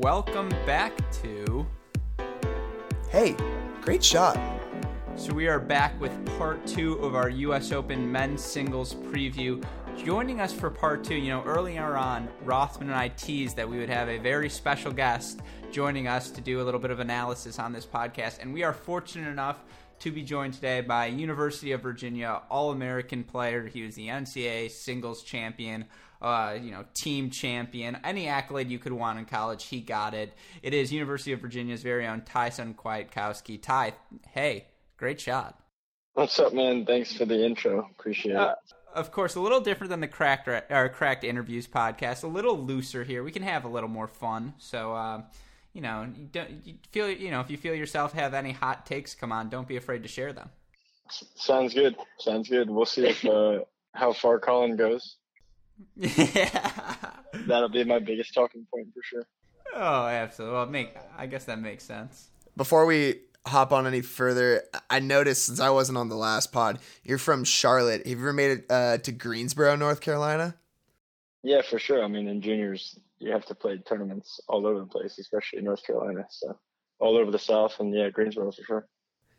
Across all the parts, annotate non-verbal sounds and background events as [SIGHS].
welcome back to. Hey, great shot. So, we are back with part two of our U.S. Open men's singles preview. Joining us for part two, you know, earlier on, Rothman and I teased that we would have a very special guest joining us to do a little bit of analysis on this podcast, and we are fortunate enough to be joined today by University of Virginia All-American player. He was the NCAA singles champion, uh, you know, team champion, any accolade you could want in college, he got it. It is University of Virginia's very own Thai-Son Kwiatkowski. Ty, hey, great shot. What's up, man? Thanks for the intro. Appreciate uh, it. Of course, a little different than the cracked or cracked interviews podcast. A little looser here. We can have a little more fun. So, uh, you know, you don't you feel you know if you feel yourself have any hot takes, come on, don't be afraid to share them. Sounds good. Sounds good. We'll see if uh, how far Collin goes. Yeah, [LAUGHS] that'll be my biggest talking point for sure. Oh, absolutely. Well, make I guess that makes sense. Before we hop on any further, I noticed since I wasn't on the last pod, you're from Charlotte. Have you ever made it uh, to Greensboro, North Carolina? Yeah, for sure. I mean, in juniors, you have to play tournaments all over the place, especially in North Carolina. So all over the South, and yeah, Greensboro for sure.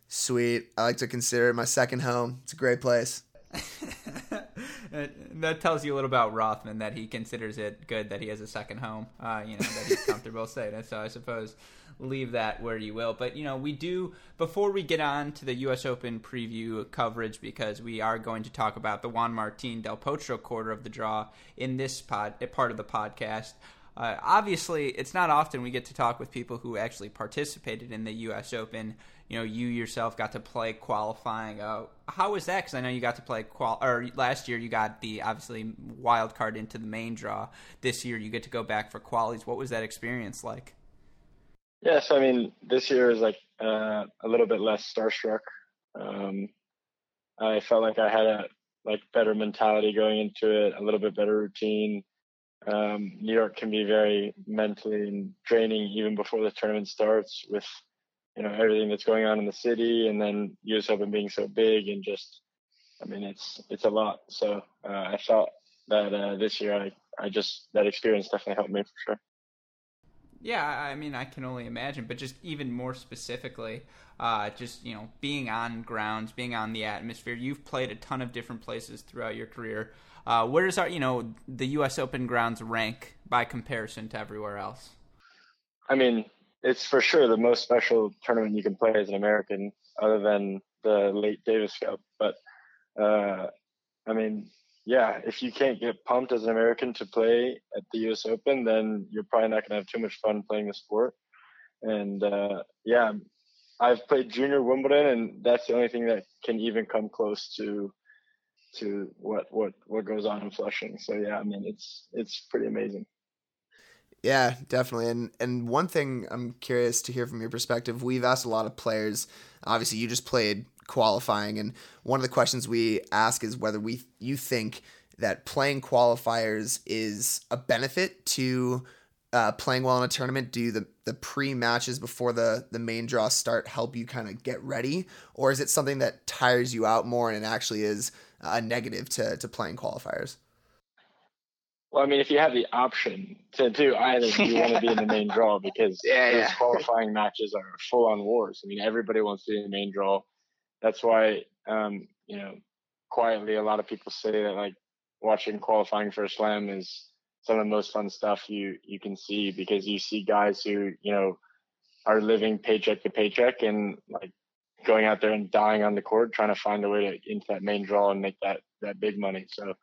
Sweet. I like to consider it my second home. It's a great place. [LAUGHS] that tells you a little about Rothman that he considers it good that he has a second home. Uh, you know that he's [LAUGHS] comfortable staying it. So I suppose leave that where you will. But you know we do before we get on to the U.S. Open preview coverage because we are going to talk about the Juan Martin Del Potro quarter of the draw in this pod part of the podcast. Uh, obviously, it's not often we get to talk with people who actually participated in the U.S. Open. You know, you yourself got to play qualifying. Uh, how was that? Because I know you got to play qual. Or last year you got the obviously wild card into the main draw. This year you get to go back for qualies. What was that experience like? Yes, I mean this year is like uh, a little bit less starstruck. Um, I felt like I had a like better mentality going into it, a little bit better routine um, New York can be very mentally draining even before the tournament starts with you know everything that's going on in the city and then US Open being so big and just I mean it's it's a lot so uh, I felt that uh, this year I, I just that experience definitely helped me for sure yeah I mean I can only imagine but just even more specifically uh, just you know being on grounds being on the atmosphere you've played a ton of different places throughout your career uh, where does our, you know, the U.S. Open grounds rank by comparison to everywhere else? I mean, it's for sure the most special tournament you can play as an American, other than the late Davis Cup. But uh, I mean, yeah, if you can't get pumped as an American to play at the U.S. Open, then you're probably not going to have too much fun playing the sport. And uh, yeah, I've played junior Wimbledon, and that's the only thing that can even come close to to what what what goes on in Flushing. So yeah, I mean it's it's pretty amazing. Yeah, definitely. And and one thing I'm curious to hear from your perspective, we've asked a lot of players. Obviously, you just played qualifying and one of the questions we ask is whether we you think that playing qualifiers is a benefit to uh, playing well in a tournament do the, the pre-matches before the, the main draw start help you kind of get ready or is it something that tires you out more and it actually is a negative to, to playing qualifiers? Well, I mean, if you have the option to do either, you want to be in the main draw [LAUGHS] because yeah, those yeah. qualifying matches are full on wars. I mean, everybody wants to be in the main draw. That's why, um, you know, quietly, a lot of people say that like watching qualifying for a slam is some of the most fun stuff you you can see because you see guys who you know are living paycheck to paycheck and like going out there and dying on the court, trying to find a way to into that main draw and make that that big money. So,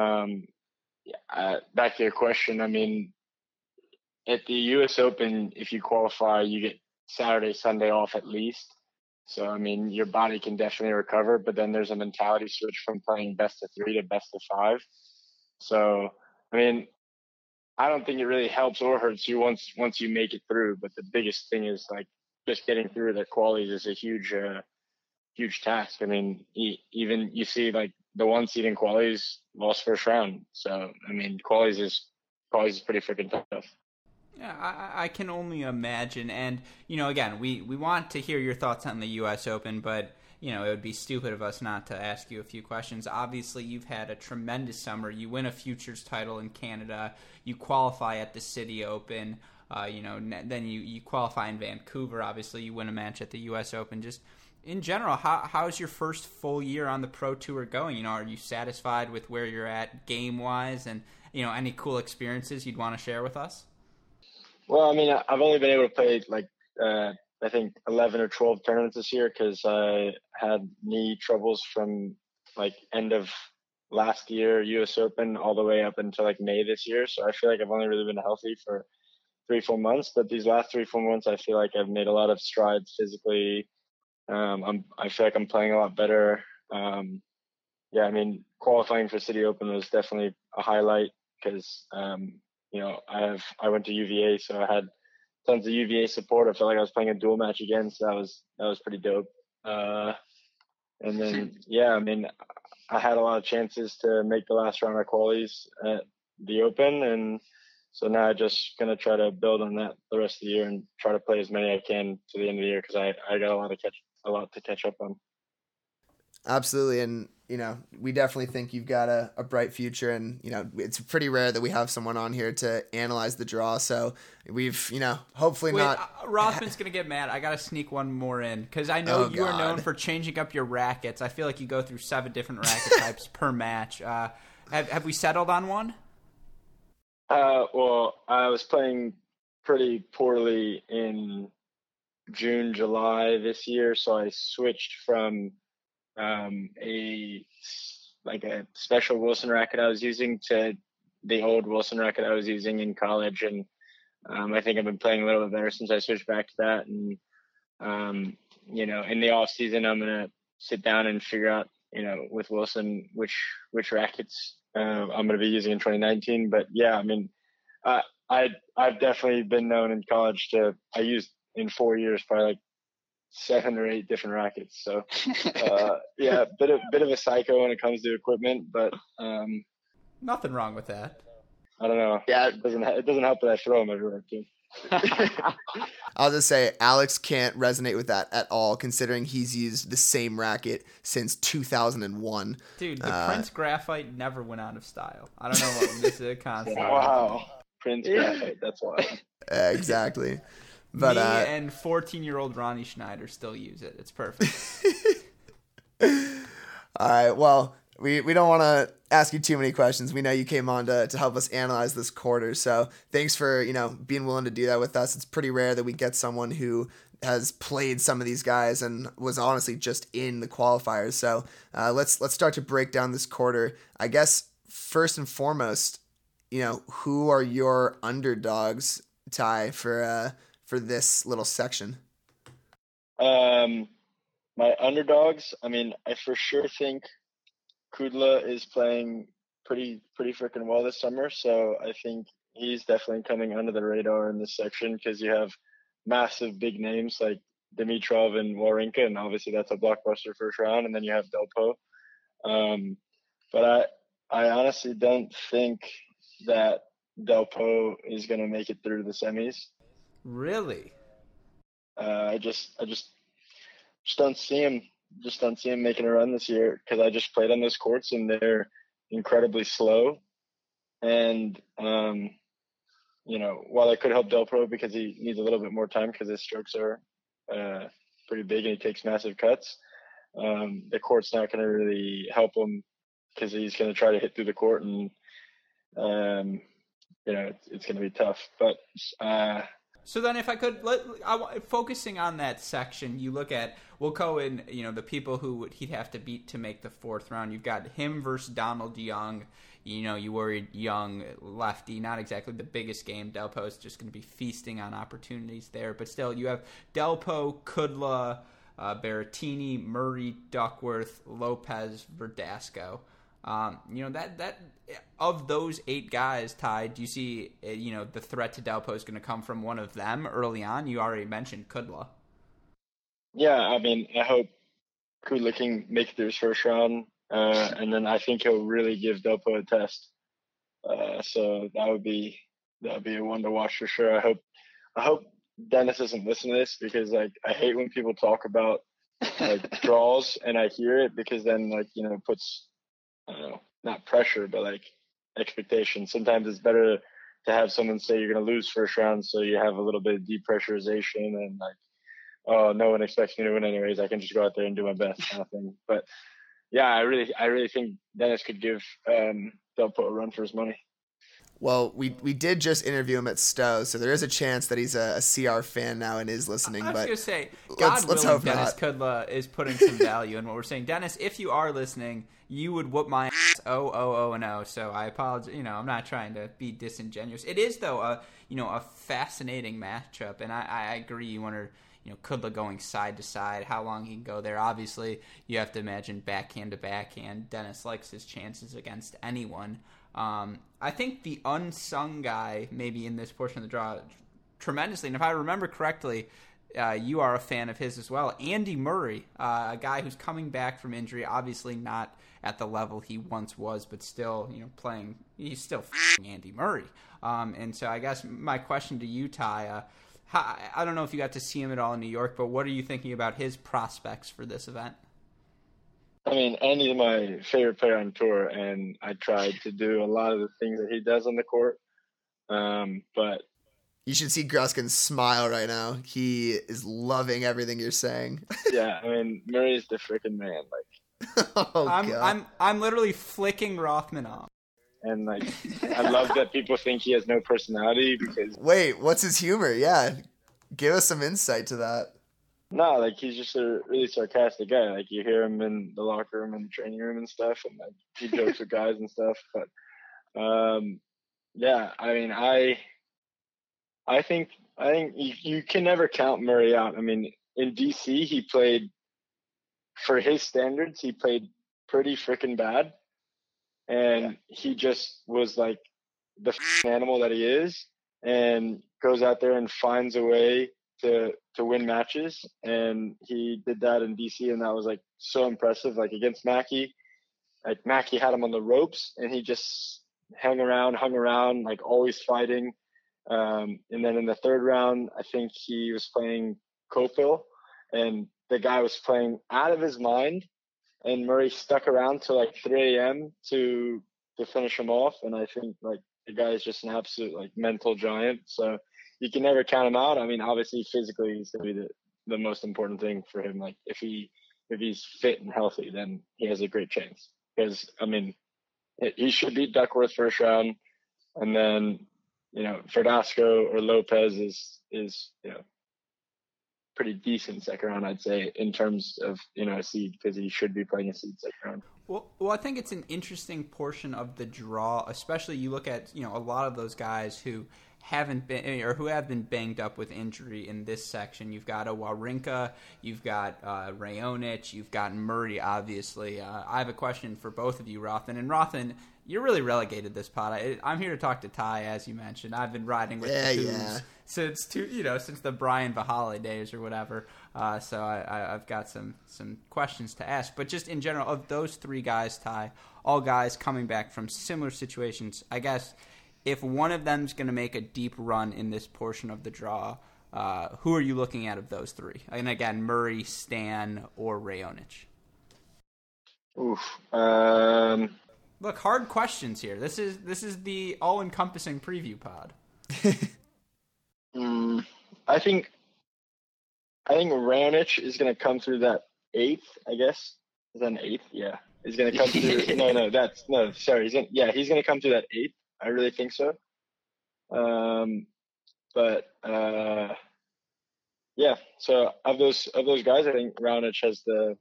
um, uh, back to your question, I mean, at the U.S. Open, if you qualify, you get Saturday, Sunday off at least. So, I mean, your body can definitely recover, but then there's a mentality switch from playing best of three to best of five. So, I mean, I don't think it really helps or hurts you once once you make it through. But the biggest thing is like just getting through the qualies is a huge, uh, huge task. I mean, even you see like the one seed in qualies lost first round. So I mean, qualies is qualies is pretty freaking tough. Yeah, I, I, can only imagine. And you know, again, we we want to hear your thoughts on the U.S. Open, but you know, it would be stupid of us not to ask you a few questions. Obviously, you've had a tremendous summer. You win a futures title in Canada. You qualify at the City Open. Uh, you know, then you, you qualify in Vancouver. Obviously, you win a match at the U.S. Open. Just in general, how how's your first full year on the pro tour going? You know, are you satisfied with where you're at game wise, and you know, any cool experiences you'd want to share with us? Well, I mean, I've only been able to play like uh, I think 11 or 12 tournaments this year because I had knee troubles from like end of last year U.S. Open all the way up until like May this year. So I feel like I've only really been healthy for three four months. But these last three four months, I feel like I've made a lot of strides physically. Um, I'm I feel like I'm playing a lot better. Um, yeah, I mean qualifying for City Open was definitely a highlight because um, you know I have I went to UVA, so I had tons of UVA support. I felt like I was playing a dual match again, so that was that was pretty dope. Uh, and then yeah, I mean I had a lot of chances to make the last round of qualies at the Open, and so now I'm just gonna try to build on that the rest of the year and try to play as many I can to the end of the year because I I got a lot of catch a lot to catch up on. Absolutely, and you know we definitely think you've got a, a bright future, and you know it's pretty rare that we have someone on here to analyze the draw. So we've you know hopefully Wait, not. Uh, Rothman's gonna get mad. I gotta sneak one more in because I know Oh, you are known for changing up your rackets. I feel like you go through seven different racket [LAUGHS] types per match. Uh, have have we settled on one? Uh, well, I was playing pretty poorly in June, July this year, so I switched from um, a like a special Wilson racket I was using to the old Wilson racket I was using in college, and um, I think I've been playing a little bit better since I switched back to that. And um, you know, in the off season, I'm gonna sit down and figure out, you know, with Wilson which which rackets uh, I'm gonna be using in 2019. But yeah, I mean, I I I've definitely been known in college to I used in four years probably like seven or eight different rackets. So [LAUGHS] uh, yeah, bit of bit of a psycho when it comes to equipment, but um, Nothing wrong with that. I don't know. Yeah. it doesn't it doesn't help that I throw them everywhere too. [LAUGHS] [LAUGHS] I'll just say Alex can't resonate with that at all, considering he's used the same racket since 2001. Dude, the Uh, Prince Graphite never went out of style. I don't know what this is a concept. Wow, Prince Graphite. That's why. Uh, exactly. But Me uh, and 14 year old Ronnie Schneider still use it. It's perfect. [LAUGHS] all right, well, we, we don't want to ask you too many questions. We know you came on to, to help us analyze this quarter, so thanks for you know being willing to do that with us. It's pretty rare that we get someone who has played some of these guys and was honestly just in the qualifiers. So uh, let's let's start to break down this quarter. I guess first and foremost, you know, who are your underdogs, Ty, for uh, for this little section? Um, my underdogs. I mean, I for sure think Kudla is playing pretty pretty freaking well this summer. So I think he's definitely coming under the radar in this section because you have massive big names like Dimitrov and Wawrinka, and obviously that's a blockbuster first round. And then you have Delpo. Um, but I I honestly don't think that Delpo is going to make it through the semis. Really? Uh, I just, I just, just don't see him. Just don't see him making a run this year because I just played on those courts and they're incredibly slow. And um, you know, while I could help Delpo because he needs a little bit more time because his strokes are uh, pretty big and he takes massive cuts. Um, the court's not going to really help him because he's going to try to hit through the court and um, you know it's, it's going to be tough. But uh, So then, if I could, let, I, focusing on that section, you look at we'll go in. You know, the people who would, he'd have to beat to make the fourth round. You've got him versus Donald Young. You know, you worried Young lefty, not exactly the biggest game. Delpo is just going to be feasting on opportunities there, but still, you have Delpo, Kudla, uh, Berrettini, Murray, Duckworth, Lopez, Verdasco. Um, you know that that of those eight guys tied, do you see uh, you know the threat to Delpo is going to come from one of them early on? You already mentioned Kudla. Yeah, I mean, I hope Kudla can make it through his first round, uh, and then I think he'll really give Delpo a test. Uh, so that would be that would be a one to watch for sure. I hope I hope Denis doesn't listen to this because like I hate when people talk about like [LAUGHS] draws and I hear it because then like you know puts Don't know not pressure but like expectation. Sometimes it's better to have someone say you're going to lose first round, so you have a little bit of depressurization and like, oh, no one expects me to win anyways. I can just go out there and do my best kind of thing. But yeah, I really, I really think Denis could give um, Delpo a run for his money. Well, we we did just interview him at Stowe, so there is a chance that he's a, a CR fan now and is listening. I was but gonna say, God let's- let's hope Denis not. Kudla is putting some [LAUGHS] value in what we're saying. Denis, if you are listening, you would whoop my ass. Oh, oh, oh, and oh. So I apologize. You know, I'm not trying to be disingenuous. It is though a you know a fascinating matchup, and I, I agree. You wonder. You know, Kudla going side to side, how long he can go there. Obviously, you have to imagine backhand to backhand. Denis likes his chances against anyone. Um, I think the unsung guy, maybe in this portion of the draw, tremendously. And if I remember correctly, uh, you are a fan of his as well. Andy Murray, uh, a guy who's coming back from injury, obviously not at the level he once was, but still, you know, playing. He's still Andy Murray. Um, and so I guess my question to you, Ty, uh, I don't know if you got to see him at all in New York, but what are you thinking about his prospects for this event? I mean, Andy's my favorite player on tour, and I tried to do a lot of the things that he does on the court. Um, but you should see Gruskin smile right now. He is loving everything you're saying. [LAUGHS] yeah, I mean, Murray's the freaking man. Like, [LAUGHS] oh, I'm God. I'm I'm literally flicking Rothman off. and like, [LAUGHS] I love that people think he has no personality because Wait, what's his humor? Yeah, give us some insight to that. No, like he's just a really sarcastic guy. Like you hear him in the locker room and the training room and stuff, and like he jokes with guys and stuff. But um, yeah, I mean, I I think I think you, you can never count Murray out. I mean, in DC, he played for his standards. He played pretty freaking bad, and he just was like the animal that he is, and goes out there and finds a way to to win matches. And he did that in DC, and that was like so impressive. Like against Mackey, like Mackey had him on the ropes, and he just hung around, hung around, like always fighting. Um, and then in the third round, I think he was playing Copil, and the guy was playing out of his mind. And Murray stuck around till like 3 a.m. to to finish him off. And I think like the guy is just an absolute like mental giant. So you can never count him out. I mean, obviously physically he's gonna be the, the most important thing for him. Like if he if he's fit and healthy, then he has a great chance. Because I mean, he should beat Duckworth first round, and then you know Verdasco or Lopez is is you know pretty decent second round, I'd say, in terms of you know a seed because he should be playing a seed second round. Well, well, I think it's an interesting portion of the draw, especially you look at you know a lot of those guys who haven't been or who have been banged up with injury in this section. You've got a Wawrinka, you've got uh, Raonic, you've got Murray. Obviously, uh, I have a question for both of you, Rothan and Rothan. You're really relegated this pot. I, I'm here to talk to Ty, as you mentioned. I've been riding with Yeah, the yeah. Since two, you know, since the Brian Vahaly days or whatever. Uh, so I, I, I've got some some questions to ask. But just in general, of those three guys, Ty, all guys coming back from similar situations, I guess if one of them's going to make a deep run in this portion of the draw, uh, who are you looking at of those three? And again, Murray, Stan, or Raonic. Oof. Um, Look, hard questions here. This is this is the all-encompassing preview pod. [LAUGHS] mm, I think I think Raonic is going to come through that eighth. I guess is that an eighth? Yeah, he's going to come through. [LAUGHS] no, no, that's no. Sorry, he's gonna, yeah, he's going to come through that eighth. I really think so. Um, but uh, yeah. So of those of those guys, I think Raonic has the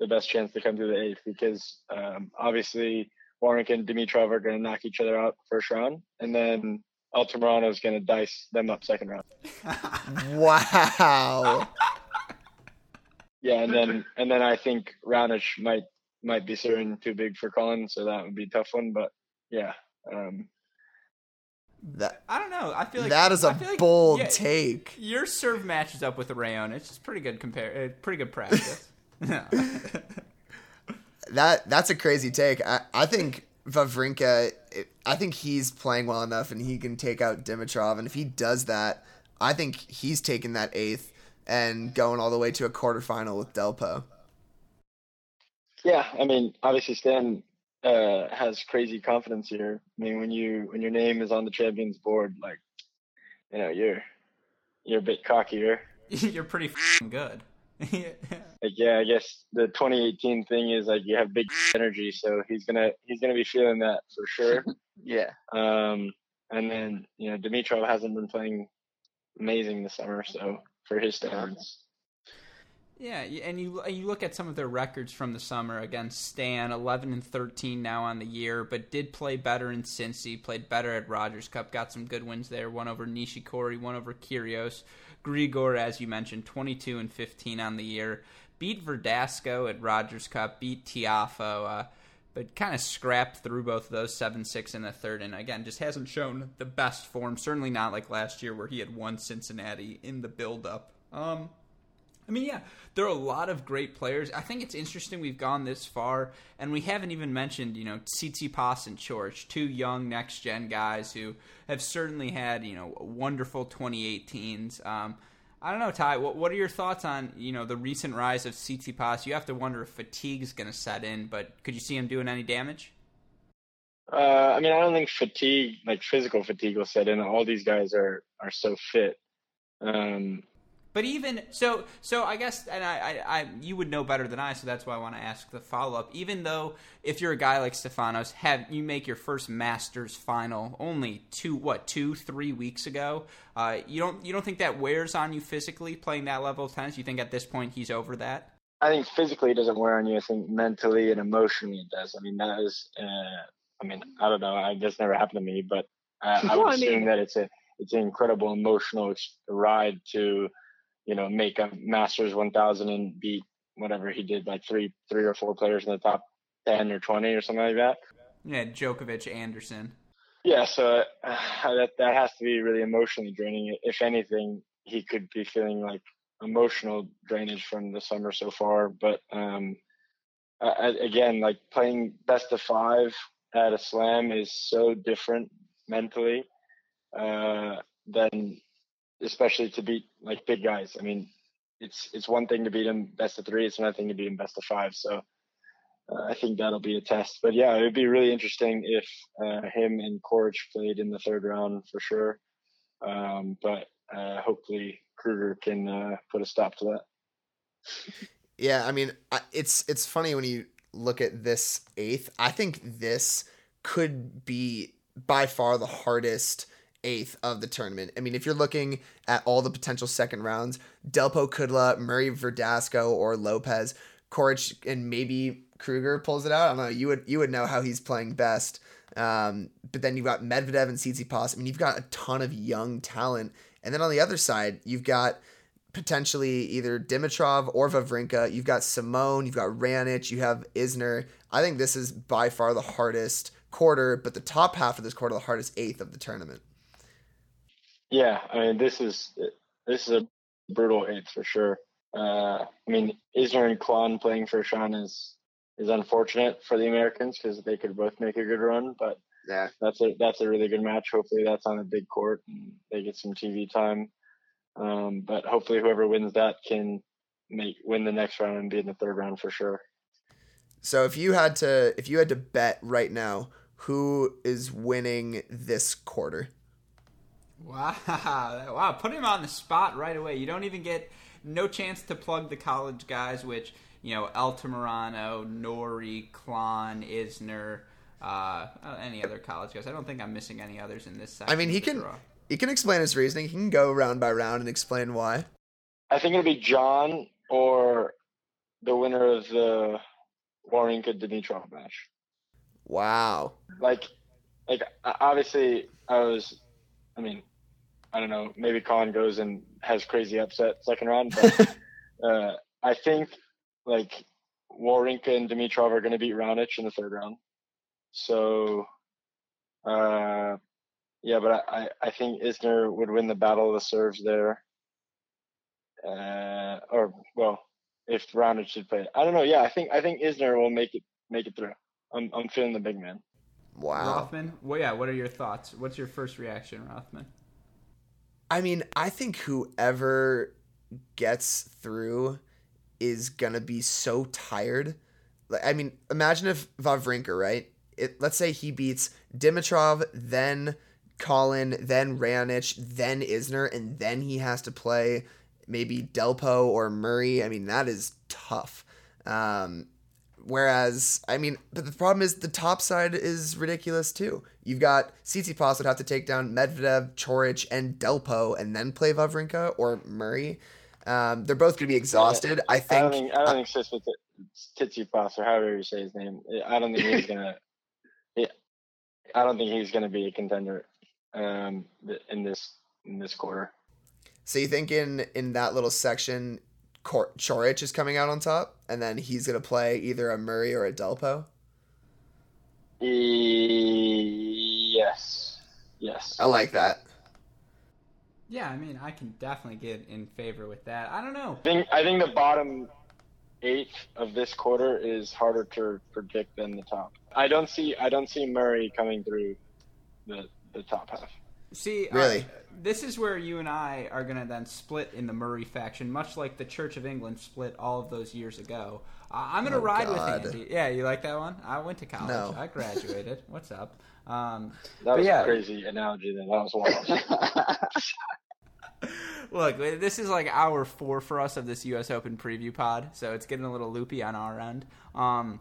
the best chance to come through the eighth because um, obviously Wawrinka and Dimitrov are going to knock each other out first round, and then Altamirano is going to dice them up second round. [LAUGHS] Wow. Yeah, and then and then I think Raonic might might be certain too big for Collin, so that would be a tough one. But yeah, um, that I don't know. I feel like that is a like- bold yeah, take. Your serve matches up with Rayon. It's just pretty good compare. Uh, pretty good practice. [LAUGHS] [LAUGHS] That that's a crazy take. I, I think Wawrinka. it- I think he's playing well enough, and he can take out Dimitrov. And if he does that, I think he's taking that eighth and going all the way to a quarterfinal with Delpo. yeah, I mean, obviously Stan uh, has crazy confidence here. I mean, when you when your name is on the champions board, like you know, you're you're a bit cockier. [LAUGHS] you're pretty good. [LAUGHS] like yeah, I guess the 2018 thing is like you have big [LAUGHS] energy, so he's gonna he's gonna be feeling that for sure. yeah. Um, and then you know Dimitrov hasn't been playing amazing this summer, so for his standards. Yeah, and you you look at some of their records from the summer against Stan, eleven and thirteen now on the year, but did play better in Cincy, played better at Rogers Cup, got some good wins there. One over Nishikori, one over Kyrgios. Grigor, as you mentioned, twenty two and fifteen on the year. Beat Verdasco at Rogers Cup, beat Tiafoe, uh, but kind of scrapped through both of those seven six in the third, and again just hasn't shown the best form. Certainly not like last year where he had won Cincinnati in the build up. Um, I mean, yeah, there are a lot of great players. I think it's interesting we've gone this far, and we haven't even mentioned, you know, Tsitsipas and Coric, two young next gen guys who have certainly had, you know, wonderful 2018s. Um, I don't know, Ty. What, what are your thoughts on you know the recent rise of Tsitsipas? You have to wonder if fatigue is going to set in, but could you see him doing any damage? Uh, I mean, I don't think fatigue, like physical fatigue, will set in. All these guys are are so fit. Um, but even so, so I guess, and I, I, I, you would know better than I, so that's why I want to ask the follow up. Even though, if you're a guy like Stefanos, have you make your first Masters final only two, what, two, three weeks ago? Uh, you don't, you don't think that wears on you physically playing that level of tennis? You think at this point he's over that? I think physically it doesn't wear on you. I think mentally and emotionally it does. I mean, that is, uh, I mean, I don't know. I, that's never happened to me, but uh, I [LAUGHS] would assume that it's a, it's an incredible emotional ride to you know, make a Masters 1000 and beat whatever he did, like three, three or four players in the top 10 or 20 or something like that. Yeah, Djokovic, Anderson. Yeah, so uh, [SIGHS] that that has to be really emotionally draining. If anything, he could be feeling like emotional drainage from the summer so far. But um, uh, again, like playing best of five at a slam is so different mentally uh, than especially to beat like big guys. I mean, it's it's one thing to beat them best of three. It's another thing to beat them best of five. So uh, I think that'll be a test. But yeah, it would be really interesting if uh, him and Coric played in the third round for sure. Um, but uh, hopefully Krueger can uh, put a stop to that. Yeah, I mean, it's it's funny when you look at this eighth. I think this could be by far the hardest eighth of the tournament. I mean, if you're looking at all the potential second rounds, Delpo Kudla, Murray Verdasco, or Lopez, Coric, and maybe Krueger pulls it out. I don't know. You would you would know how he's playing best. Um, but then you've got Medvedev and Tsitsipas. I mean, you've got a ton of young talent. And then on the other side, you've got potentially either Dimitrov or Wawrinka. You've got Simon. You've got Raonic. You have Isner. I think this is by far the hardest quarter, but the top half of this quarter, the hardest eighth of the tournament. Yeah, I mean this is this is a brutal eighth for sure. Uh, I mean Isner and Klahn playing for Sean is is unfortunate for the Americans because they could both make a good run, but yeah, that's a that's a really good match. Hopefully that's on a big court and they get some TV time. Um, but hopefully whoever wins that can make win the next round and be in the third round for sure. So if you had to if you had to bet right now, who is winning this quarter? Wow, [LAUGHS] wow! Put him on the spot right away. You don't even get no chance to plug the college guys, which you know Altamirano, Norrie, Klahn, Isner, uh, any other college guys. I don't think I'm missing any others in this section. I mean, he can draw. he can explain his reasoning. He can go round by round and explain why. I think it'll be John or the winner of the Wawrinka Dimitrov match. Wow. Like, like obviously I was. I mean, I don't know, maybe Collin goes and has crazy upset second round, [LAUGHS] but uh, I think like Wawrinka and Dimitrov are going to beat Raonic in the third round. So, uh, yeah, but I, I think Isner would win the battle of the serves there. Uh, or well, if Raonic should play, I don't know. Yeah, I think I think Isner will make it make it through. I'm I'm feeling the big man. Wow. Rothman. Well, yeah. What are your thoughts? What's your first reaction, Rothman? I mean, I think whoever gets through is gonna be so tired. Like, I mean, imagine if Wawrinka, right? It, let's say he beats Dimitrov, then Collin, then Raonic, then Isner, and then he has to play maybe Delpo or Murray. I mean, that is tough. Um, whereas, I mean, but the problem is the top side is ridiculous too. You've got Tsitsipas would have to take down Medvedev, Coric, and Delpo, and then play Wawrinka or Murray. Um, they're both going to be exhausted. I think. I don't think. I don't think Tsitsipas or however you say his name. I don't think he's gonna. yeah, I don't think he's gonna be a contender um, in this in this quarter. So you think in in that little section, Cor- Coric is coming out on top, and then he's gonna play either a Murray or a Delpo. Yes. Yes. I like that. Yeah, I mean, I can definitely get in favor with that. I don't know. I think I think the bottom eighth of this quarter is harder to predict than the top. I don't see I don't see Murray coming through the the top half. See, really, uh, this is where you and I are going to then split in the Murray faction, much like the Church of England split all of those years ago. I'm going to oh, ride God. with Andy. Yeah, you like that one? I went to college. No. I graduated. What's up? Um, that was yeah. a crazy analogy. Then that was wild. [LAUGHS] Look, this is like hour four for us of this U.S. Open preview pod, so it's getting a little loopy on our end. Um,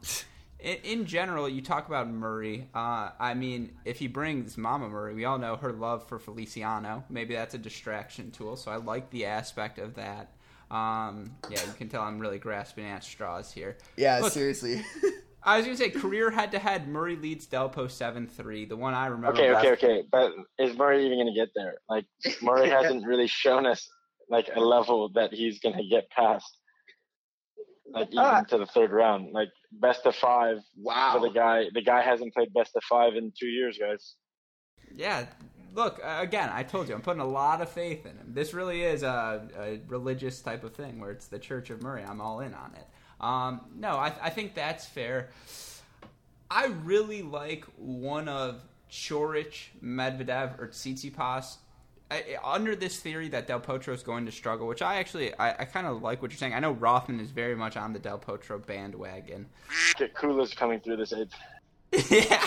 in, in, general, you talk about Murray. Uh, I mean, if he brings Mama Murray, we all know her love for Feliciano. Maybe that's a distraction tool, so I like the aspect of that. Um, yeah, you can tell I'm really grasping at straws here. Yeah, Look, seriously. [LAUGHS] I was gonna say career head to head. Murray leads Delpo seven three. The one I remember. Okay, okay, okay. But is Murray even gonna get there? Like [LAUGHS] Murray hasn't really shown us like a level that he's gonna get past. Like even uh, to the third round, like best of five. Wow. For the guy, the guy hasn't played best of five in two years, guys. Yeah. Look, again, I told you, I'm putting a lot of faith in him. This really is a, a religious type of thing where it's the Church of Murray. I'm all in on it. Um, no, I, I think that's fair. I really like one of Coric, Medvedev, or Tsitsipas. I, under this theory that Del Potro is going to struggle, which I actually I, I kind of like what you're saying. I know Rothman is very much on the Del Potro bandwagon. Get Kudla's coming through this eighth. [LAUGHS] [LAUGHS] yeah.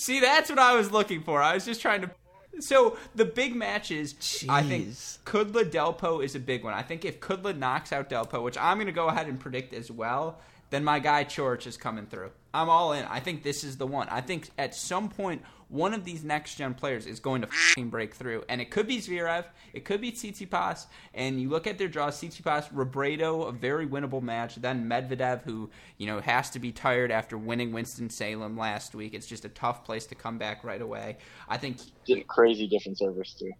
See, that's what I was looking for. I was just trying to so the big matches, Jeez. I think Kudla Delpo is a big one. I think if Kudla knocks out Delpo, which I'm going to go ahead and predict as well, then my guy Coric is coming through. I'm all in. I think this is the one. I think at some point one of these next gen players is going to break through, and it could be Zverev, it could be Tsitsipas, and you look at their draws: Tsitsipas, Robredo, a very winnable match, then Medvedev, who you know has to be tired after winning Winston Salem last week. It's just a tough place to come back right away. I think crazy different servers too.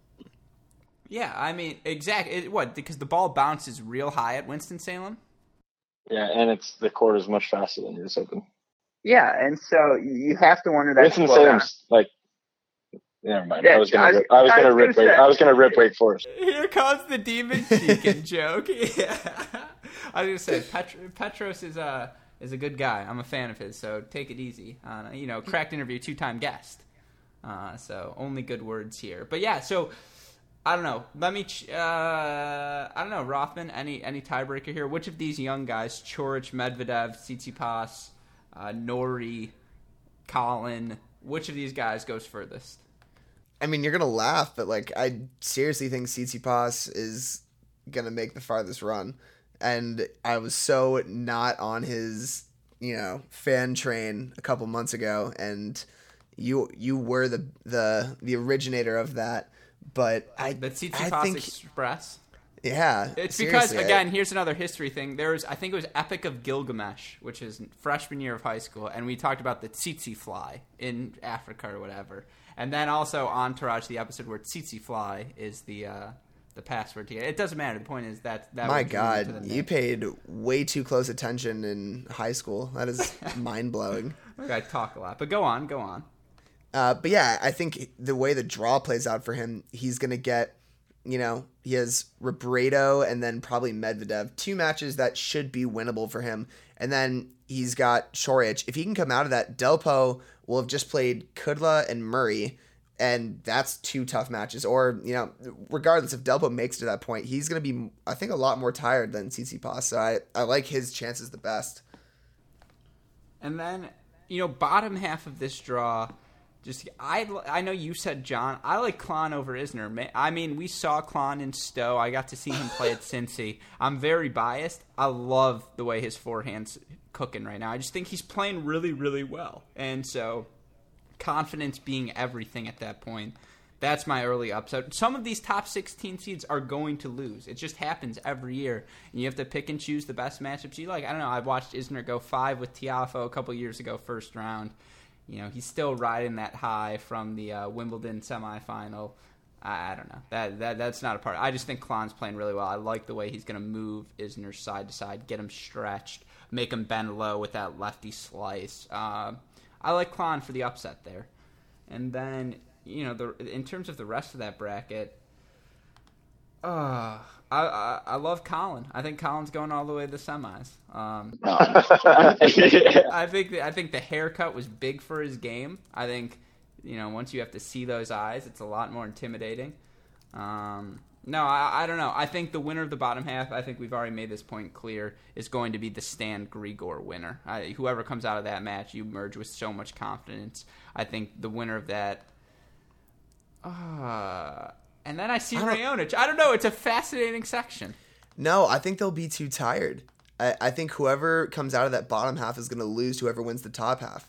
Yeah, I mean, exactly. What? Because the ball bounces real high at Winston Salem. Yeah, and it's the court is much faster than US Open. Yeah, and so you have to wonder that. Winston Salem's like. Never mind. Yeah, I was gonna. I was, I was gonna rip. Wake, I was gonna rip Wake Forest. [LAUGHS] Here comes the demon chicken [LAUGHS] joke. [LAUGHS] Yeah, I was gonna say Pet- Petros is a is a good guy. I'm a fan of his, so take it easy. Uh, you know, cracked interview, two time guest. Uh, so only good words here. But yeah, so I don't know. Let me. Ch- uh, I don't know. Rothman. Any any tiebreaker here? Which of these young guys, Coric, Medvedev, Tsitsipas, uh, Norrie, Collin. Which of these guys goes furthest? I mean, you're gonna laugh, but like, I seriously think Tsitsipas is gonna make the farthest run, and I was so not on his, you know, fan train a couple months ago, and you you were the the the originator of that. But I, the Tsitsipas I think, Express. Yeah, it's because again, here's another history thing. There's, I think it was Epic of Gilgamesh, which is freshman year of high school, and we talked about the tsetse fly in Africa or whatever, and then also Entourage, the episode where tsetse fly is the uh, the password to get. It doesn't matter. The point is that that. My God, you paid way too close attention in high school. That is [LAUGHS] mind blowing. [LAUGHS] I talk a lot, but go on, go on. Uh, but yeah, I think the way the draw plays out for him, he's gonna get you know, he has Robredo and then probably Medvedev. Two matches that should be winnable for him. And then he's got Coric. If he can come out of that, Delpo will have just played Kudla and Murray. and that's two tough matches. Or you know, regardless if Delpo makes it to that point, he's gonna be I think a lot more tired than Tsitsipas. So I I like his chances the best. And then you know, bottom half of this draw. Just I I know you said John. I like Klahn over Isner. I mean, we saw Klahn in Stowe. I got to see him play at [LAUGHS] Cincy. I'm very biased. I love the way his forehand's cooking right now. I just think he's playing really, really well, and so confidence being everything at that point. That's my early upset. Some of these top 16 seeds are going to lose. It just happens every year. And you have to pick and choose the best matchups you like. I don't know. I've watched Isner go five with Tiafoe a couple years ago, first round. You know, he's still riding that high from the uh, Wimbledon semifinal. I, I don't know. That, that That's not a part. I just think Klahn's playing really well. I like the way he's going to move Isner side to side, get him stretched, make him bend low with that lefty slice. Uh, I like Klahn for the upset there. And then you know, the in terms of the rest of that bracket, uh, I, I, I love Collin. I think Collin's going all the way to the semis. Um, [LAUGHS] I think the, I think the haircut was big for his game. I think you know once you have to see those eyes, it's a lot more intimidating. Um, no, I, I don't know. I think the winner of the bottom half, I think we've already made this point clear, is going to be the Stan Grigor winner. I, whoever comes out of that match, you merge with so much confidence. I think the winner of that uh, and then I see I Raonic. I don't know. It's a fascinating section. No, I think they'll be too tired. I, I think whoever comes out of that bottom half is going to lose whoever wins the top half.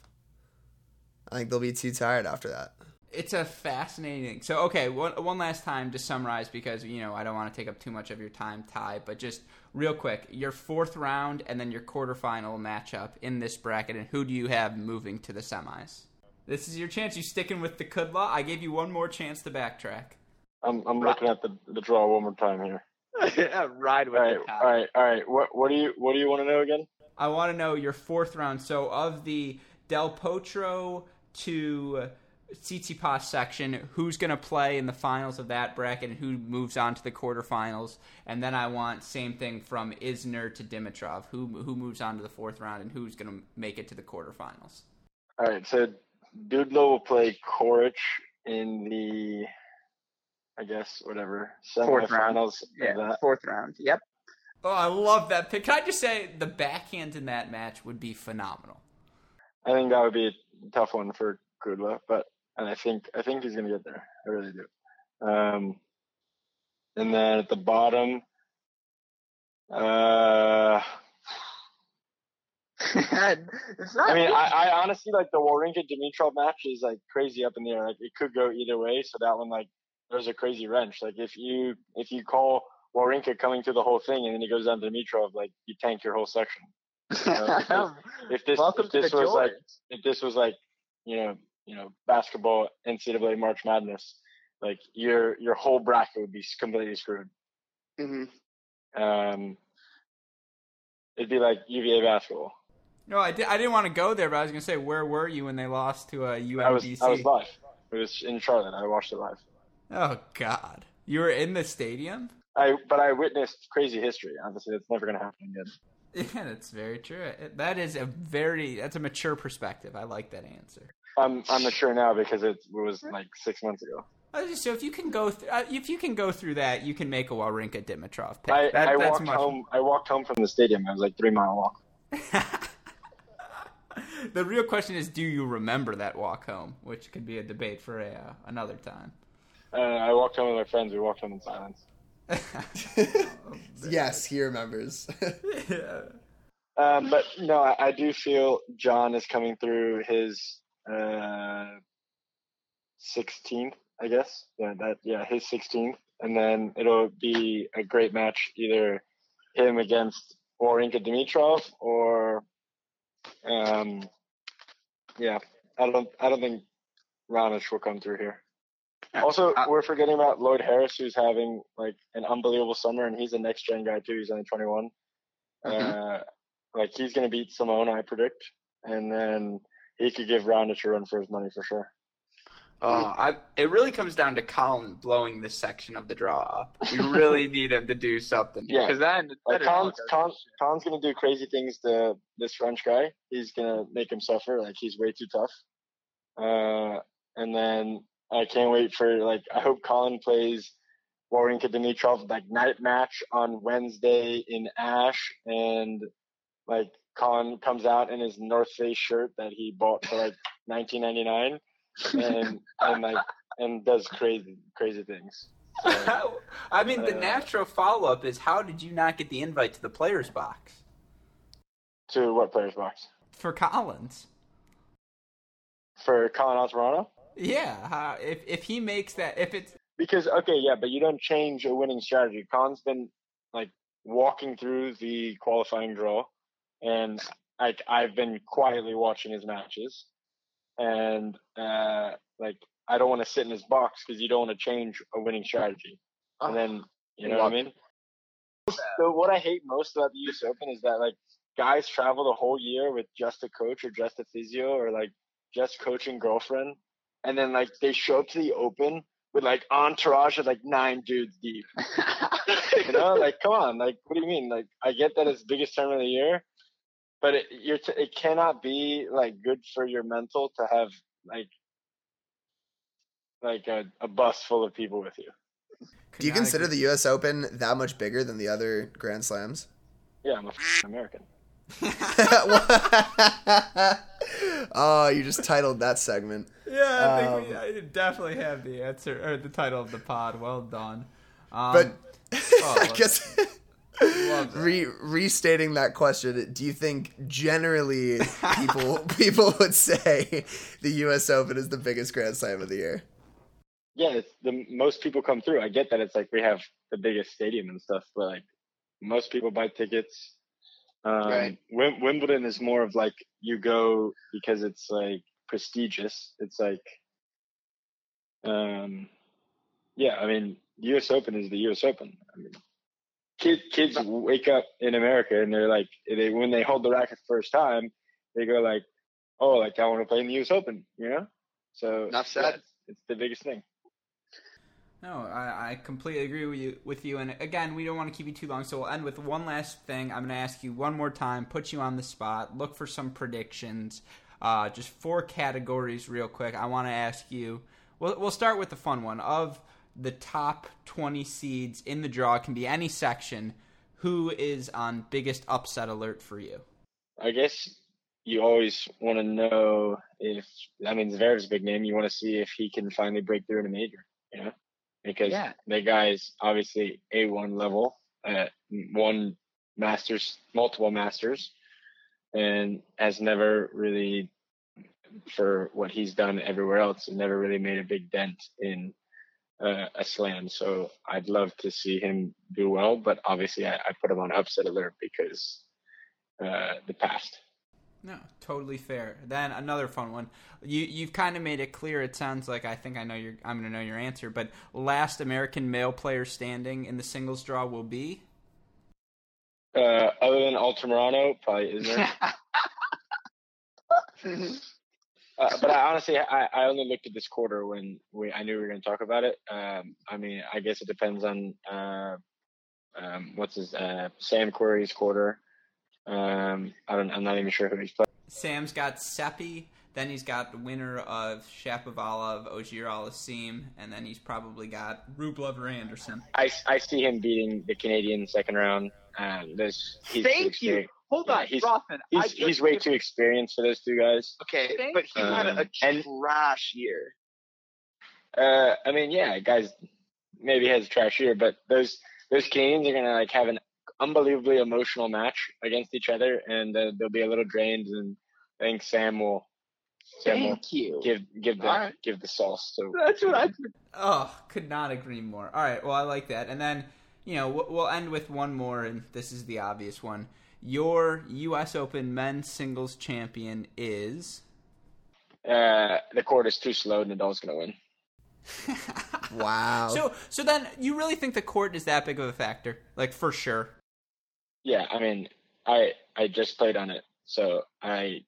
I think they'll be too tired after that. It's a fascinating. So okay, one one last time to summarize because you know I don't want to take up too much of your time, Ty. But just real quick, your fourth round and then your quarterfinal matchup in this bracket, and who do you have moving to the semis? This is your chance. You sticking with the Kudla? I gave you one more chance to backtrack. I'm I'm looking at the the draw one more time here. [LAUGHS] yeah, ride with all right, it. All right, all right. What what do you what do you want to know again? I want to know your fourth round. So of the Del Potro to Tsitsipas section, who's going to play in the finals of that bracket and who moves on to the quarterfinals? And then I want same thing from Isner to Dimitrov. Who who moves on to the fourth round and who's going to make it to the quarterfinals? All right, so Dudlo will play Coric in the, I guess, whatever, semifinals. Yeah, fourth round. Yep. Oh, I love that pick. Can I just say the backhand in that match would be phenomenal? I think that would be a tough one for Kudla, but and I think I think he's gonna get there. I really do. Um, and then at the bottom, uh, [LAUGHS] I mean, I, I, honestly like the Wawrinka Dimitrov match is like crazy up in the air. Like it could go either way. So that one, like, there's a crazy wrench. Like if you if you call Wawrinka coming through the whole thing and then he goes down to Dimitrov, like you tank your whole section. if, if, this [LAUGHS] if this was like if this was like you know you know basketball NCAA March Madness, like your your whole bracket would be completely screwed. Mm-hmm. Um, it'd be like UVA basketball. No, I, di- I didn't want to go there, but I was going to say, where were you when they lost to uh, UMBC? I was, I was live. It was in Charlotte. I watched it live. Oh, God. You were in the stadium? I But I witnessed crazy history. Obviously, it's never going to happen again. [LAUGHS] Yeah, that's very true. That is a very that's a mature perspective. I like that answer. I'm I'm mature now because it was like six months ago. So if you can go through, uh, if you can go through that, you can make a Wawrinka Dimitrov pick. I, that, I walked much... home. I walked home from the stadium. It was like three mile walk. [LAUGHS] the real question is, do you remember that walk home? Which could be a debate for a uh, another time. Uh, I walked home with my friends. We walked home in silence. [LAUGHS] yes, he remembers. [LAUGHS] yeah. Um, but no, I, I, do feel John is coming through his uh, 16th, I guess. Yeah, that yeah, his 16th, and then it'll be a great match, either him against Wawrinka Dimitrov or um, yeah, I don't I don't think Raonic will come through here. [LAUGHS] Also, uh, we're forgetting about Lloyd Harris, who's having like an unbelievable summer, and he's a next gen guy too. He's only 21. Mm-hmm. Uh, like he's gonna beat Simon, I predict, and then he could give Raonic a run for his money for sure. Oh, I, it really comes down to Collin blowing this section of the draw up. We really [LAUGHS] need him to do something. Yeah, because then like Collin's, Collin's gonna do crazy things to this French guy. He's gonna make him suffer. Like he's way too tough. Uh, and then I can't wait for like I hope Collin plays Wawrinka Dimitrov like night match on Wednesday in Ash and like Collin comes out in his North Face shirt that he bought for like 1999 and and like and does crazy crazy things. So, [LAUGHS] I mean, the uh, natural follow up is how did you not get the invite to the players box to what players box for Collins? for Collin Altamirano? Yeah, how, if if he makes that, if it's Because okay, yeah, but you don't change a winning strategy. Collin's been like walking through the qualifying draw, and like I've been quietly watching his matches, and uh, like I don't want to sit in his box because you don't want to change a winning strategy, and then you know what I mean. So what I hate most about the U.S. Open is that like guys travel the whole year with just a coach or just a physio or like just coaching girlfriend, and then like they show up to the Open with like entourage of like nine dudes deep. [LAUGHS] you know, like come on, like what do you mean? Like I get that it's the biggest tournament of the year, but it you're t- it cannot be like good for your mental to have like like a, a bus full of people with you. Do you consider the U.S. Open that much bigger than the other Grand Slams? Yeah, I'm a f- American. [LAUGHS] oh, you just titled that segment. Yeah, I think we, Um, I definitely have the answer or the title of the pod. Well done. Um, But oh, [LAUGHS] I guess re- restating that question, do you think generally people [LAUGHS] people would say the U.S. Open is the biggest Grand Slam of the year? Yeah, it's the most people come through. I get that it's like we have the biggest stadium and stuff, but like most people buy tickets. Um, Right. Wim- Wimbledon is more of like you go because it's like prestigious. It's like, um, yeah. I mean, the U.S. Open is the U.S. Open. I mean, kid, kids wake up in America and they're like, they when they hold the racket the first time, they go like, oh, like I want to play in the U.S. Open, you know. So Enough yeah, said. it's, it's the biggest thing. No, I, I completely agree with you. With you, and again, we don't want to keep you too long, so we'll end with one last thing. I'm going to ask you one more time, put you on the spot, look for some predictions. Uh, just four categories, real quick. I want to ask you. We'll we'll start with the fun one of the top 20 seeds in the draw. It can be any section. Who is on biggest upset alert for you? I guess you always want to know if I mean Zverev's a big name. You want to see if he can finally break through in a major, you know, because Yeah. the is obviously a one level, uh, one masters, multiple masters, and has never really, for what he's done everywhere else, never really made a big dent in uh, a slam. So I'd love to see him do well, but obviously I, I put him on upset alert because uh, the past. No, totally fair. Then another fun one. You you've kind of made it clear. It sounds like I think I know your. I'm going to know your answer. But last American male player standing in the singles draw will be. Uh, other than Altamirano, probably isn't. [LAUGHS] uh, but I honestly, I, I only looked at this quarter when we I knew we were going to talk about it. Um, I mean, I guess it depends on uh, um, what's his uh, Sam Querrey's quarter. Um, I don't. I'm not even sure who he's playing. Sam's got Seppi. Then he's got the winner of Shapovalov, Auger-Aliassime, and then he's probably got Rublev or Anderson. I, I see him beating the Canadian second round. Um, there's he's Thank you. Hold Yeah, on, he's- Rothman. He's just he's way give- too experienced for those two guys. Okay, Thank but he had Um, a and- trash year. Uh, I mean, yeah, guys, maybe has a trash year, but those those Canadians are gonna like have an unbelievably emotional match against each other, and uh, they'll be a little drained. And I think Sam will Sam will you. give give the All right. give the sauce. So That's what I. Oh, could not agree more. All right, well, I like that. And then, you know, we'll- we'll end with one more, and this is the obvious one. Your U.S. Open men's singles champion is. uh, the court is too slow. Nadal's gonna win. [LAUGHS] Wow. So, so then you really think the court is that big of a factor? Like for sure. Yeah, I mean, I I just played on it, so I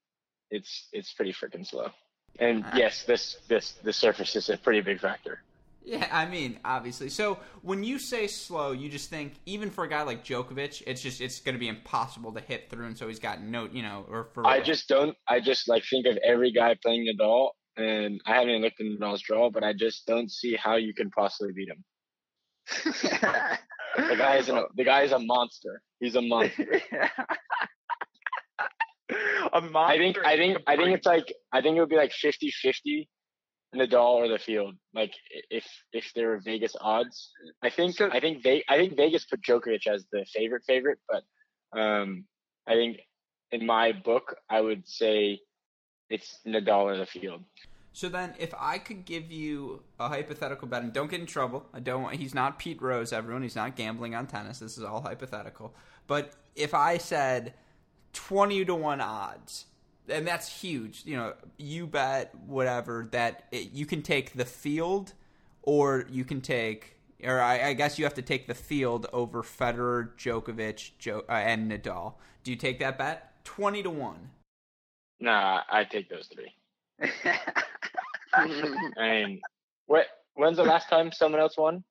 it's it's pretty freaking slow. And uh, yes, this this the surface is a pretty big factor. Yeah, I mean, obviously. So when you say slow, you just think even for a guy like Djokovic, it's just it's going to be impossible to hit through, and so he's got no, you know, or for I just don't. I just like think of every guy playing Nadal and I haven't even looked at Nadal's draw, but I just don't see how you can possibly beat him. [LAUGHS] [LAUGHS] the guy is an, the guy is a monster. He's a monster. [LAUGHS] a monster. I think I think I think it's like I think it would be like 50-50 Nadal or the field. Like if if there were Vegas odds, I think I think Ve- I think Vegas put Djokovic as the favorite favorite, but um, I think in my book I would say it's Nadal or the field. So then, if I could give you a hypothetical bet, and don't get in trouble, I don't want. He's not Pete Rose, everyone. He's not gambling on tennis. This is all hypothetical. But if I said twenty to one odds, and that's huge. You know, you bet whatever that it, you can take the field, or you can take, or I, I, guess you have to take the field over Federer, Djokovic, jo- uh, and Nadal. Do you take that bet? Twenty to one. Nah, I take those three. [LAUGHS] [LAUGHS] Mean, what? When's the last time someone else won?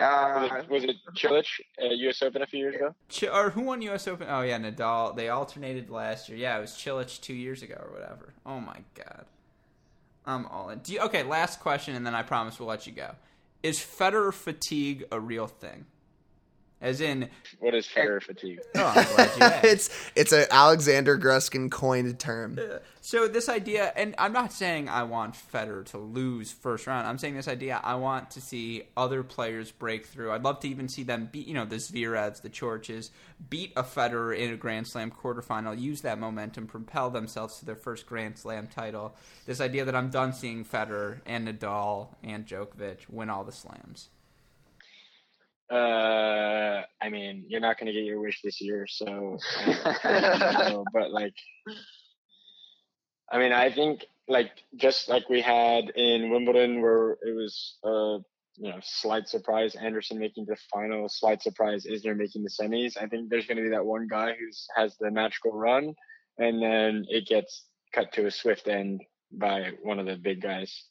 Uh, was, it, was it Cilic at U.S. Open a few years ago? Ch- or who won U.S. Open? Oh yeah, Nadal. They alternated last year. Yeah, it was Cilic two years ago or whatever. Oh my god, I'm all in. Do you, okay, last question, and then I promise we'll let you go. Is Federer fatigue a real thing? As in, what is Federer fatigue? [LAUGHS] Oh, I'm glad you asked. [LAUGHS] it's it's an Alexander Gruskin coined term. Uh, so this idea, and I'm not saying I want Federer to lose first round. I'm saying this idea, I want to see other players break through. I'd love to even see them beat, you know, the Zverevs, the Corics, beat a Federer in a Grand Slam quarterfinal, use that momentum, propel themselves to their first Grand Slam title. This idea that I'm done seeing Federer and Nadal and Djokovic win all the slams. Uh, I mean, you're not going to get your wish this year, so. Uh, [LAUGHS] but like, I mean, I think like just like we had in Wimbledon, where it was uh, you know slight surprise Anderson making the final, slight surprise Isner making the semis. I think there's going to be that one guy who has the magical run, and then it gets cut to a swift end by one of the big guys,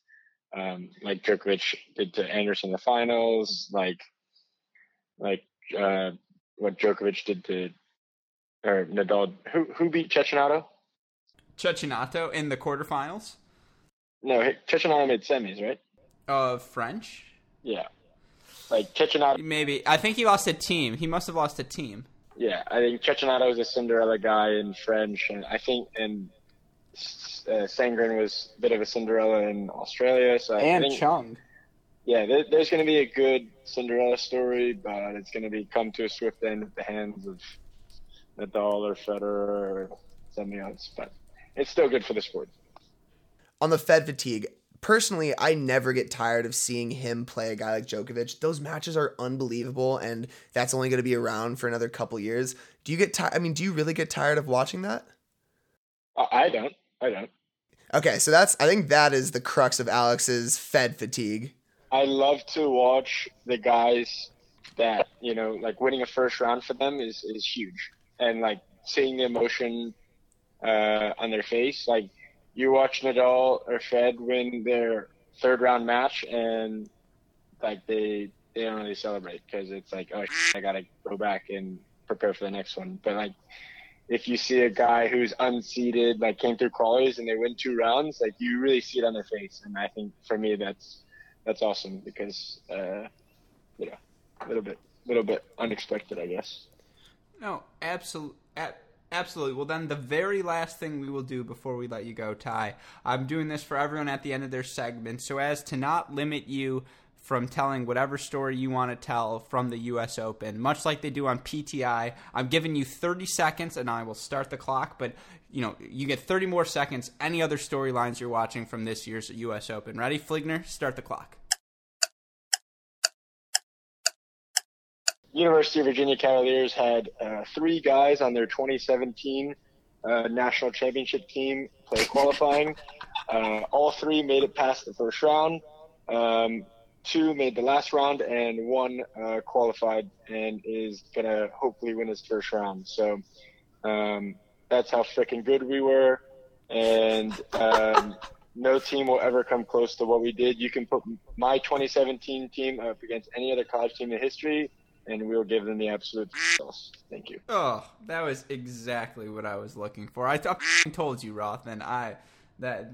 um, like Djokovic did to Anderson in the finals, like like uh, what Djokovic did to or Nadal. Who who beat Cecchinato? Cecchinato in the quarterfinals. No, Cecchinato made semis, right? Of uh, French. Yeah, like Cecchinato. Maybe I think he lost a team. He must have lost a team. Yeah, I think Cecchinato was a Cinderella guy in French, and I think and uh, Sandgren was a bit of a Cinderella in Australia. So and I think, Chung yeah, there, there's going to be a good Cinderella story, but it's going to be come to a swift end at the hands of Nadal or Federer or something else. But it's still good for the sport. On the Fed fatigue, personally, I never get tired of seeing him play a guy like Djokovic. Those matches are unbelievable, and that's only going to be around for another couple years. Do you get tired? I mean, do you really get tired of watching that? I don't. I don't. Okay, so that's I think that is the crux of Alex's Fed fatigue. I love to watch the guys that you know, like winning a first round for them is is huge, and like seeing the emotion uh, on their face. Like you watch Nadal or Fed win their third round match, and like they they don't really celebrate because it's like, oh, I gotta go back and prepare for the next one. But like if you see a guy who's unseeded, like came through qualies and they win two rounds, like you really see it on their face. And I think for me, that's that's awesome because uh, a little bit little bit unexpected, I guess. No, absolutely. Absolutely. Well, then the very last thing we will do before we let you go, Ty, I'm doing this for everyone at the end of their segment, so as to not limit you from telling whatever story you want to tell from the U.S. Open, much like they do on PTI. I'm giving you 30 seconds, and I will start the clock. But you know, you get 30 more seconds. Any other storylines you're watching from this year's U.S. Open? Ready, Fligner? Start the clock. University of Virginia Cavaliers had uh, three guys on their 2017 uh, national championship team play qualifying. Uh, all three made it past the first round. Um, two made the last round, and one uh, qualified and is gonna hopefully win his first round. So um, that's how freaking good we were, and um, no team will ever come close to what we did. You can put my 2017 team up against any other college team in history, and we'll give them the absolute sauce. Thank you. Oh, that was exactly what I was looking for. I, told you, Rothman. I that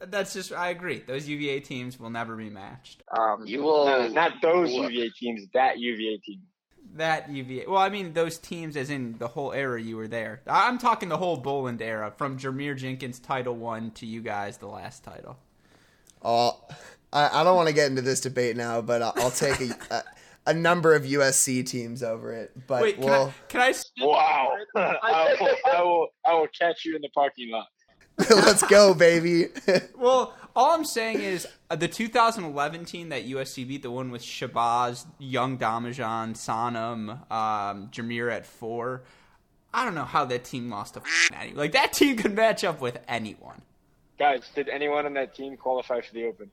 That's just I agree. Those UVA teams will never be matched. Um, you will No, not those Look. UVA teams. That UVA team. That UVA. Well, I mean those teams, as in the whole era you were there. I- I'm talking the whole Boland era, from Jarmere Jenkins title one to you guys the last title. Oh, I, I don't want to get into this debate now, but I'll, I'll take a, a a number of USC teams over it. But Wait, can we'll I? Can I? Wow. [LAUGHS] I, will, I will. I will catch you in the parking lot. [LAUGHS] let's go, baby. [LAUGHS] Well, all I'm saying is uh, the 2011 team that USC beat, the one with Shabazz, Young Domijan, Sanam, um, Jarmere at four. I don't know how that team lost to f- any. Like that team could match up with anyone. Guys, did anyone on that team qualify for the Open?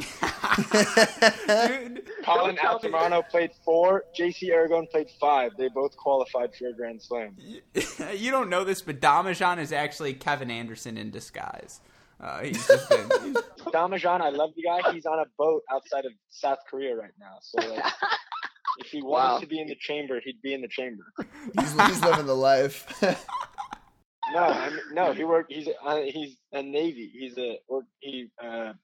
Dude, [LAUGHS] Collin tell me Altamirano played four. JC Aragone played five. They both qualified for a Grand Slam. [LAUGHS] you don't know this, but Domijan is actually Kevin Anderson in disguise. Uh, he's just been. [LAUGHS] he's- Domijan, I love the guy. He's on a boat outside of South Korea right now. So like, if he wanted Wow. to be in the chamber, he'd be in the chamber. he's, he's living the life. No, I mean, no, he worked. He's uh, he's a Navy. He's a or he uh,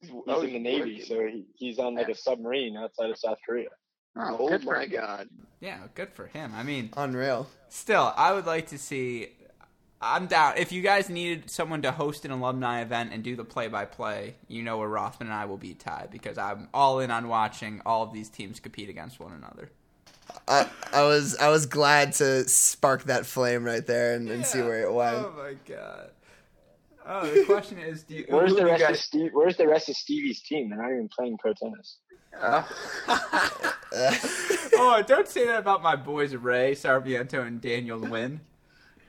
he's Oh, in the Navy, working. so he, he's on like a submarine outside of South Korea. Oh, Oh good my my God. yeah, good for him. I mean, Unreal. Still, I would like to see. I'm down. If you guys needed someone to host an alumni event and do the play-by-play, you know where Rothman and I will be tied because I'm all in on watching all of these teams compete against one another. I, I was I was glad to spark that flame right there and, and see where it went. Oh my god. Oh, the question is, do you, Where's the do you rest of guys- Steve? Where's the rest of Stevie's team? They're not even playing pro tennis. Uh, [LAUGHS] oh, don't say that about my boys Ray Sarmiento and Daniel Nguyen.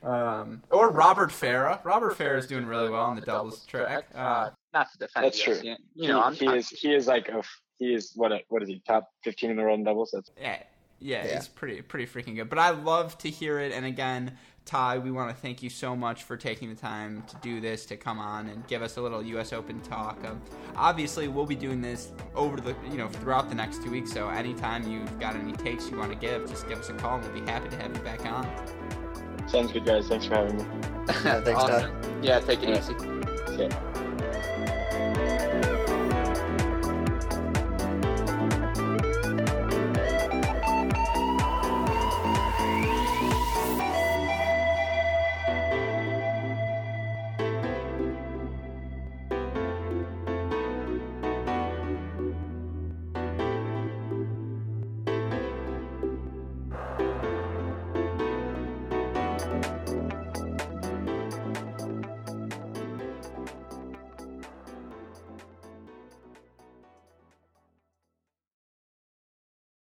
Um, or Robert Farah. Robert Farah is doing really well on the doubles track. Uh, not to defend. That's true. USC. You know, he, he is he is like a f- he is what a, what is he top fifteen in the world in doubles? That's Yeah, yeah, Yeah. he's pretty pretty freaking good. But I love to hear it. And again, Ty, we want to thank you so much for taking the time to do this, to come on and give us a little U.S. Open talk. Um, obviously, we'll be doing this over the you know throughout the next two weeks. So anytime you've got any takes you want to give, just give us a call, and we'll be happy to have you back on. sounds good, guys. Thanks for having me. [LAUGHS] Yeah, thanks, Todd. awesome. Yeah, take it Yeah. easy. See ya.